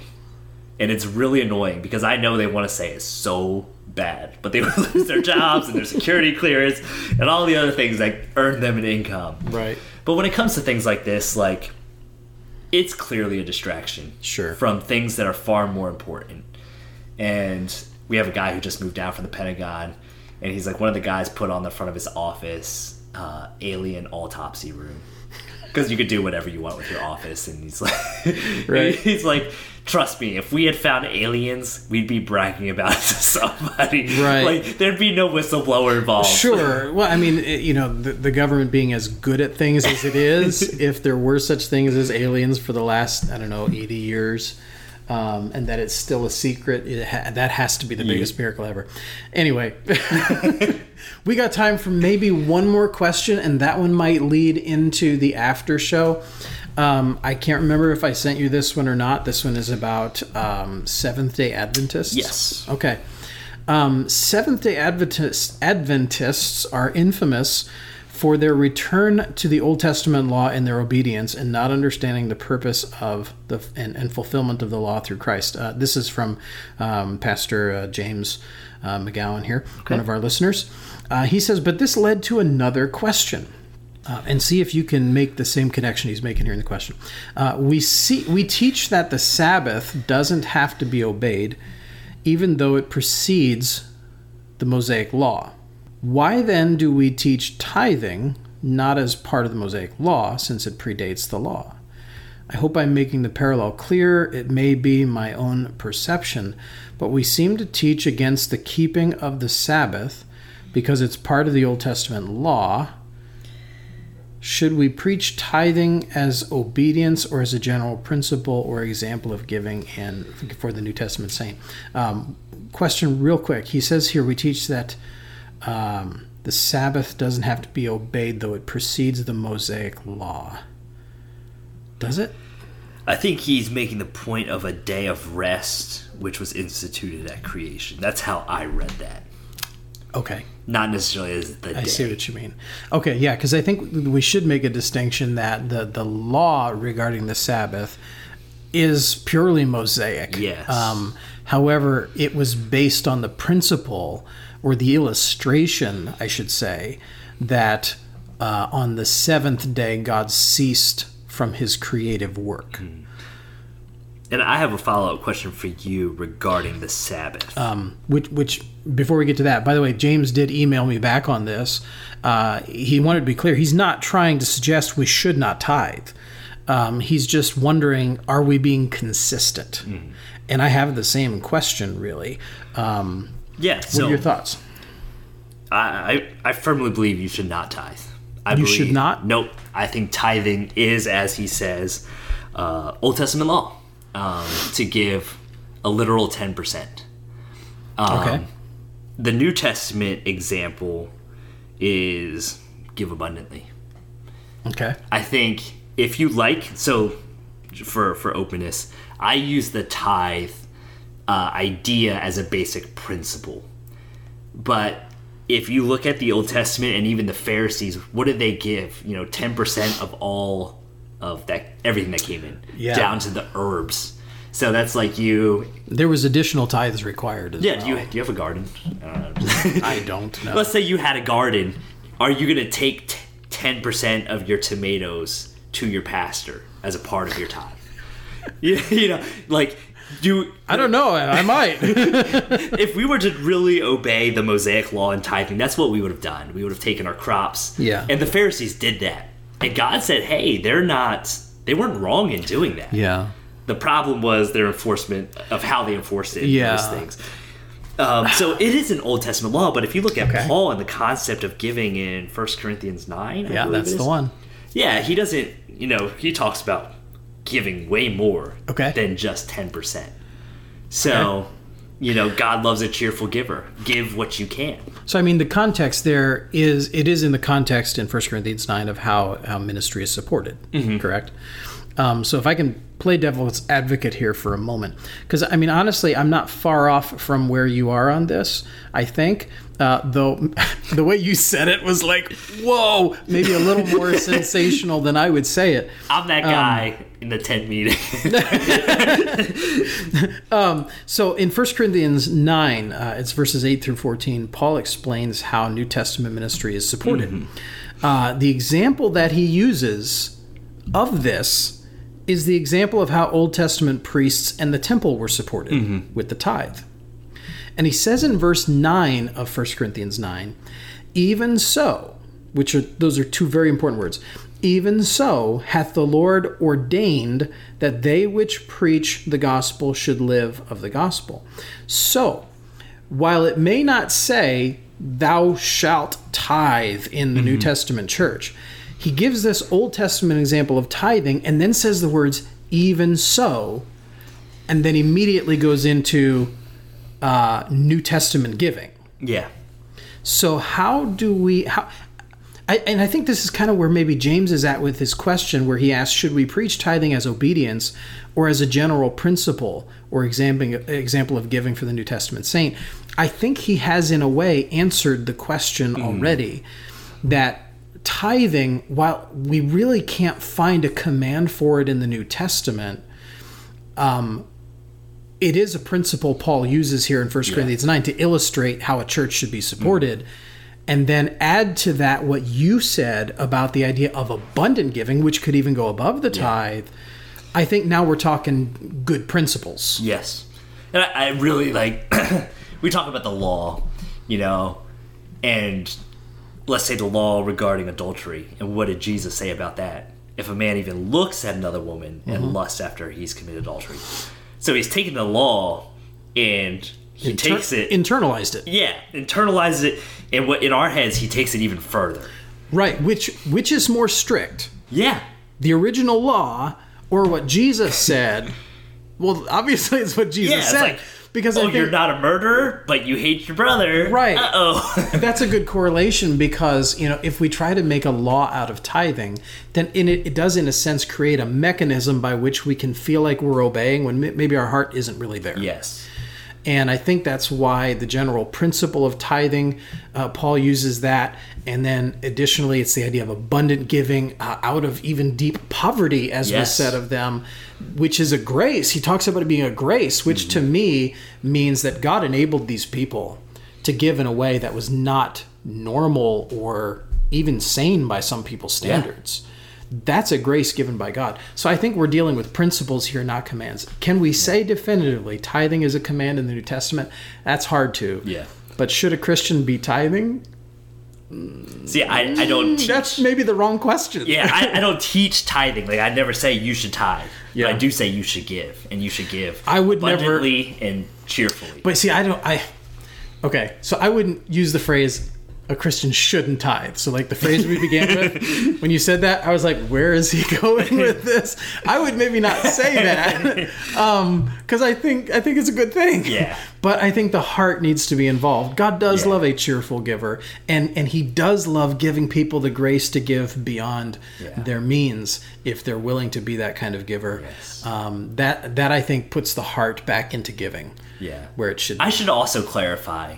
[SPEAKER 2] and it's really annoying because I know they want to say it's so bad, but they [LAUGHS] would lose their jobs and their security clearance and all the other things that earn them an income.
[SPEAKER 1] right.
[SPEAKER 2] But when it comes to things like this, like it's clearly a distraction.
[SPEAKER 1] Sure.
[SPEAKER 2] From things that are far more important. And we have a guy who just moved down from the Pentagon, and he's like one of the guys put on the front of his office, uh, alien autopsy room. Because you could do whatever you want with your office, and he's like, [LAUGHS]
[SPEAKER 1] Right.
[SPEAKER 2] he's like, trust me, if we had found aliens, we'd be bragging about [LAUGHS] it to somebody.
[SPEAKER 1] Right.
[SPEAKER 2] Like there'd be no whistleblower involved.
[SPEAKER 1] Sure. Well, I mean, it, you know, the, the government being as good at things as it is, [LAUGHS] if there were such things as aliens for the last, I don't know, 80 years, um, and that it's still a secret, it ha- that has to be the biggest miracle ever. Anyway, [LAUGHS] we got time for maybe one more question, and that one might lead into the after show. Um, I can't remember if I sent you this one or not. This one is about um, Seventh day Adventists.
[SPEAKER 2] Yes.
[SPEAKER 1] Okay. Um, Seventh day Adventists, Adventists are infamous for their return to the Old Testament law and their obedience and not understanding the purpose of the and, and fulfillment of the law through Christ. Uh, this is from um, Pastor uh, James uh, McGowan here, one of our listeners. Uh, he says, but this led to another question. Uh, and see if you can make the same connection he's making here in the question. Uh, we see we teach that the Sabbath doesn't have to be obeyed, even though it precedes the Mosaic Law. Why then do we teach tithing not as part of the Mosaic Law, since it predates the law? I hope I'm making the parallel clear. It may be my own perception, but we seem to teach against the keeping of the Sabbath because it's part of the Old Testament law. Should we preach tithing as obedience or as a general principle or example of giving and for the New Testament saint? Um, question, real quick. He says here we teach that um, the Sabbath doesn't have to be obeyed, though it precedes the Mosaic law. Does it?
[SPEAKER 2] I think he's making the point of a day of rest, which was instituted at creation. That's how I read that.
[SPEAKER 1] Okay.
[SPEAKER 2] Not necessarily as the
[SPEAKER 1] I
[SPEAKER 2] day.
[SPEAKER 1] see what you mean. Okay, yeah, because I think we should make a distinction that the, the law regarding the Sabbath is purely Mosaic.
[SPEAKER 2] Yes.
[SPEAKER 1] Um, however, it was based on the principle or the illustration, I should say, that uh, on the seventh day God ceased from his creative work.
[SPEAKER 2] And I have a follow up question for you regarding the Sabbath.
[SPEAKER 1] um, which, which before we get to that, by the way, James did email me back on this. Uh, he wanted to be clear. He's not trying to suggest we should not tithe. Um, he's just wondering, are we being consistent? And I have the same question, really. Um,
[SPEAKER 2] yeah.
[SPEAKER 1] what
[SPEAKER 2] So
[SPEAKER 1] are your thoughts?
[SPEAKER 2] I, I I firmly believe you should not tithe. I
[SPEAKER 1] You
[SPEAKER 2] believe,
[SPEAKER 1] should not?
[SPEAKER 2] Nope. I think tithing is, as he says, uh, Old Testament law um, to give a literal ten percent. Um,
[SPEAKER 1] Okay.
[SPEAKER 2] The New Testament example is give abundantly.
[SPEAKER 1] Okay.
[SPEAKER 2] I think if you like, so for for openness, I use the tithe uh, idea as a basic principle. But if you look at the Old Testament and even the Pharisees, what did they give? You know, ten percent of all of that, everything that came in,
[SPEAKER 1] Yeah.
[SPEAKER 2] down to the herbs. So that's like you.
[SPEAKER 1] There was additional tithes required as
[SPEAKER 2] Yeah,
[SPEAKER 1] well.
[SPEAKER 2] do you do you have a garden? I don't know. [LAUGHS]
[SPEAKER 1] I don't know.
[SPEAKER 2] Let's say you had a garden. Are you going to take ten percent of your tomatoes to your pastor as a part of your tithe? [LAUGHS] you, you know, like you.
[SPEAKER 1] I don't know. I I might. [LAUGHS]
[SPEAKER 2] If we were to really obey the Mosaic law and tithing, that's what we would have done. We would have taken our crops.
[SPEAKER 1] Yeah.
[SPEAKER 2] And the Pharisees did that, and God said, "Hey, they're not. They weren't wrong in doing that.
[SPEAKER 1] yeah.
[SPEAKER 2] The problem was their enforcement of how they enforced it.
[SPEAKER 1] Yeah.
[SPEAKER 2] Those things. Um, so it is an Old Testament law, but if you look at
[SPEAKER 1] Okay.
[SPEAKER 2] Paul and the concept of giving in 1 Corinthians 9, I
[SPEAKER 1] Yeah, that's the one.
[SPEAKER 2] Yeah, he doesn't, you know, he talks about giving way more
[SPEAKER 1] Okay.
[SPEAKER 2] than just 10%. So, you know, God loves a cheerful giver. Give what you can.
[SPEAKER 1] So I mean, the context there is it is in the context in 1 Corinthians nine of how how ministry is supported. Correct. Um, so if I can play devil's advocate here for a moment, because I mean, honestly, I'm not far off from where you are on this. I think, uh, though, [LAUGHS] the way you said it was like, whoa, maybe a little more [LAUGHS] sensational than I would say it.
[SPEAKER 2] I'm that guy in the tent meeting. [LAUGHS]
[SPEAKER 1] So in 1 Corinthians 9, uh, it's verses 8 through 14, Paul explains how New Testament ministry is supported. Uh, the example that he uses of this is the example of how Old Testament priests and the temple were supported with the tithe. And he says in verse 9 of 1 Corinthians 9, even so, which are those are two very important words. Even so hath the Lord ordained that they which preach the gospel should live of the gospel. So, while it may not say, Thou shalt tithe in the New Testament church, he gives this Old Testament example of tithing and then says the words, even so, and then immediately goes into uh, New Testament giving.
[SPEAKER 2] yeah.
[SPEAKER 1] So how do we how I, and I think this is kind of where maybe James is at with his question, where he asks, should we preach tithing as obedience or as a general principle or example, example of giving for the New Testament saint? I think he has, in a way, answered the question hmm. already that tithing, while we really can't find a command for it in the New Testament, um, it is a principle Paul uses here in 1 Corinthians 9 to illustrate how a church should be supported. Hmm. And then add to that what you said about the idea of abundant giving, which could even go above the tithe. I think now we're talking good principles.
[SPEAKER 2] Yes. And I, I really like, [CLEARS THROAT] we talk about the law, you know, and let's say the law regarding adultery. And what did Jesus say about that? if a man even looks at another woman and
[SPEAKER 1] Mm-hmm.
[SPEAKER 2] lusts after he's committed adultery. So he's taking the law and he
[SPEAKER 1] Inter-
[SPEAKER 2] takes it.
[SPEAKER 1] internalized it.
[SPEAKER 2] yeah, internalizes it, and what in our heads he takes it even further.
[SPEAKER 1] Right, which which is more strict?
[SPEAKER 2] Yeah,
[SPEAKER 1] The original law or what Jesus said? Well, obviously it's what Jesus
[SPEAKER 2] yeah.
[SPEAKER 1] Said
[SPEAKER 2] like
[SPEAKER 1] because
[SPEAKER 2] oh,
[SPEAKER 1] think
[SPEAKER 2] you're not a murderer, but you hate your brother.
[SPEAKER 1] Right.
[SPEAKER 2] Uh oh. [LAUGHS]
[SPEAKER 1] that's a good correlation because you know if we try to make a law out of tithing, then in it, it does in a sense create a mechanism by which we can feel like we're obeying when maybe our heart isn't really there.
[SPEAKER 2] yes.
[SPEAKER 1] And I think that's why the general principle of tithing, uh, Paul uses that. And then additionally, it's the idea of abundant giving uh, out of even deep poverty, as was said of them, which is a grace. He talks about it being a grace, which to me means that God enabled these people to give in a way that was not normal or even sane by some people's standards. That's a grace given by God. So I think we're dealing with principles here, not commands. Can we say definitively tithing is a command in the New Testament? That's hard to.
[SPEAKER 2] Yeah.
[SPEAKER 1] But should a Christian be tithing?
[SPEAKER 2] See, I, I don't hmm, teach.
[SPEAKER 1] That's maybe the wrong question.
[SPEAKER 2] yeah, I, I don't teach tithing. Like I never say you should tithe.
[SPEAKER 1] Yeah.
[SPEAKER 2] But I do say you should give, and you should give.
[SPEAKER 1] I would never-
[SPEAKER 2] abundantly and cheerfully.
[SPEAKER 1] But see, I don't. I okay. So I wouldn't use the phrase a Christian shouldn't tithe. So like the phrase we began with, [LAUGHS] when you said that, I was like, where is he [LAUGHS] going with this? I would maybe not say that [LAUGHS] because I think I think it's a good thing.
[SPEAKER 2] Yeah.
[SPEAKER 1] But I think the heart needs to be involved. God does
[SPEAKER 2] Yeah.
[SPEAKER 1] love a cheerful giver, and and He does love giving people the grace to give beyond
[SPEAKER 2] Yeah.
[SPEAKER 1] their means if they're willing to be that kind of giver.
[SPEAKER 2] Yes.
[SPEAKER 1] Um, that that I think puts the heart back into giving
[SPEAKER 2] yeah.
[SPEAKER 1] where it should.
[SPEAKER 2] I should also clarify.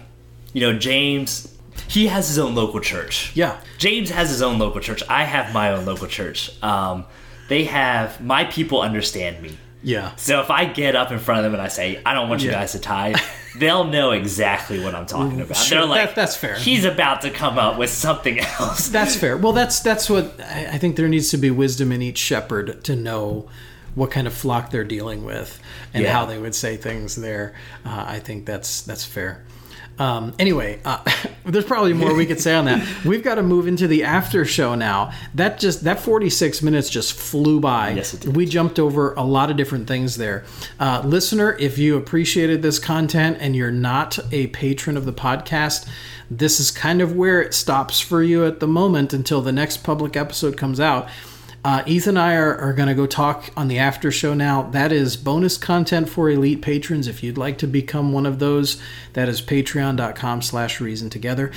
[SPEAKER 2] You know, James, he has his own local church.
[SPEAKER 1] Yeah.
[SPEAKER 2] James has his own local church. I have my own local church. Um, they have my people understand me.
[SPEAKER 1] Yeah.
[SPEAKER 2] So if I get up in front of them and I say, I don't want you
[SPEAKER 1] Yeah.
[SPEAKER 2] guys to tithe, [LAUGHS] they'll know exactly what I'm talking about.
[SPEAKER 1] Sure,
[SPEAKER 2] They're like,
[SPEAKER 1] that- that's fair.
[SPEAKER 2] He's about to come up with something else. [LAUGHS]
[SPEAKER 1] That's fair. Well, that's that's what I, think. There needs to be wisdom in each shepherd to know what kind of flock they're dealing with and
[SPEAKER 2] Yeah.
[SPEAKER 1] how they would say things there. Uh, I think that's that's fair. Um, anyway, uh, [LAUGHS] there's probably more we could say on that. [LAUGHS] We've got to move into the after show now. That just that 46 minutes just flew by.
[SPEAKER 2] Yes, it did.
[SPEAKER 1] We jumped over a lot of different things there. Uh, listener, if you appreciated this content and you're not a patron of the podcast, this is kind of where it stops for you at the moment until the next public episode comes out. Uh, Ethan and I are, are going to go talk on the after show now. That is bonus content for elite patrons. If you'd like to become one of those, that is patreon.com slash reason together.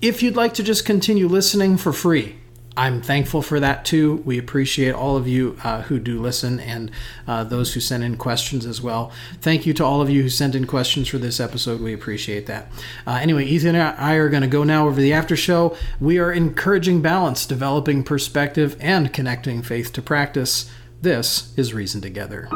[SPEAKER 1] If you'd like to just continue listening for free, I'm thankful for that too. We appreciate all of you uh, who do listen and uh, those who send in questions as well. Thank you to all of you who sent in questions for this episode. We appreciate that. Uh, anyway, Ethan and I are going to go now over the after show. We are encouraging balance, developing perspective, and connecting faith to practice. This is Reason Together.